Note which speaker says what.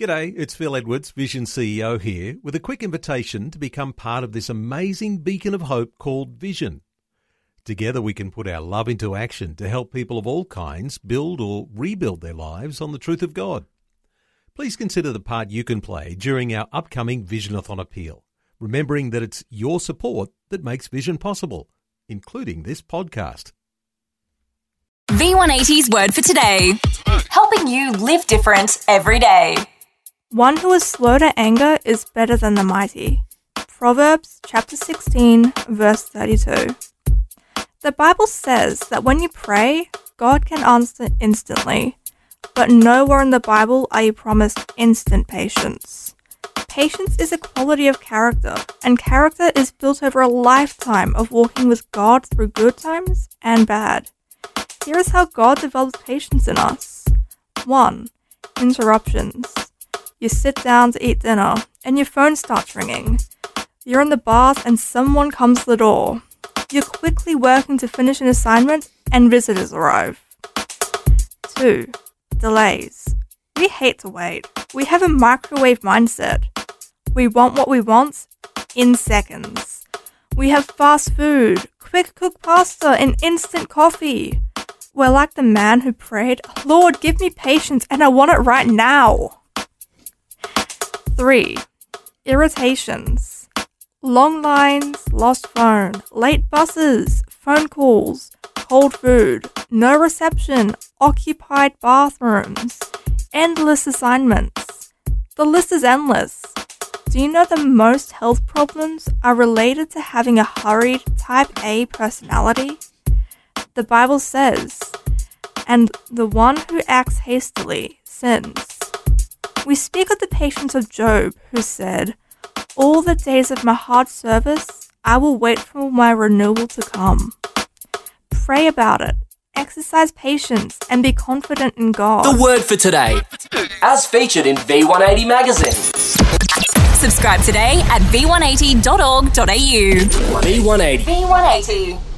Speaker 1: G'day, it's Phil Edwards, Vision CEO here, with a quick invitation to become part of this amazing beacon of hope called Vision. Together we can put our love into action to help people of all kinds build or rebuild their lives on the truth of God. Please consider the part you can play during our upcoming Visionathon appeal, remembering that it's your support that makes Vision possible, including this podcast.
Speaker 2: V180's word for today, helping you live different every day.
Speaker 3: One who is slow to anger is better than the mighty. Proverbs chapter 16, verse 32. The Bible says that when you pray, God can answer instantly, but nowhere in the Bible are you promised instant patience. Patience is a quality of character, and character is built over a lifetime of walking with God through good times and bad. Here is how God develops patience in us 1. Interruptions. You sit down to eat dinner, and your phone starts ringing. You're in the bath, and someone comes to the door. You're quickly working to finish an assignment, and visitors arrive. 2. Delays. We hate to wait. We have a microwave mindset. We want what we want in seconds. We have fast food, quick cook pasta, and instant coffee. We're like the man who prayed, Lord, give me patience, and I want it right now. 3. Irritations. Long lines, lost phone, late buses, phone calls, cold food, no reception, occupied bathrooms, endless assignments. The list is endless. Do you know that most health problems are related to having a hurried type A personality? The Bible says, and the one who acts hastily sins. We speak of the patience of Job, who said, All the days of my hard service, I will wait for my renewal to come. Pray about it, exercise patience, and be confident in God.
Speaker 4: The word for today, as featured in V180 magazine.
Speaker 2: Subscribe today at v180.org.au.
Speaker 4: V180.
Speaker 2: V180.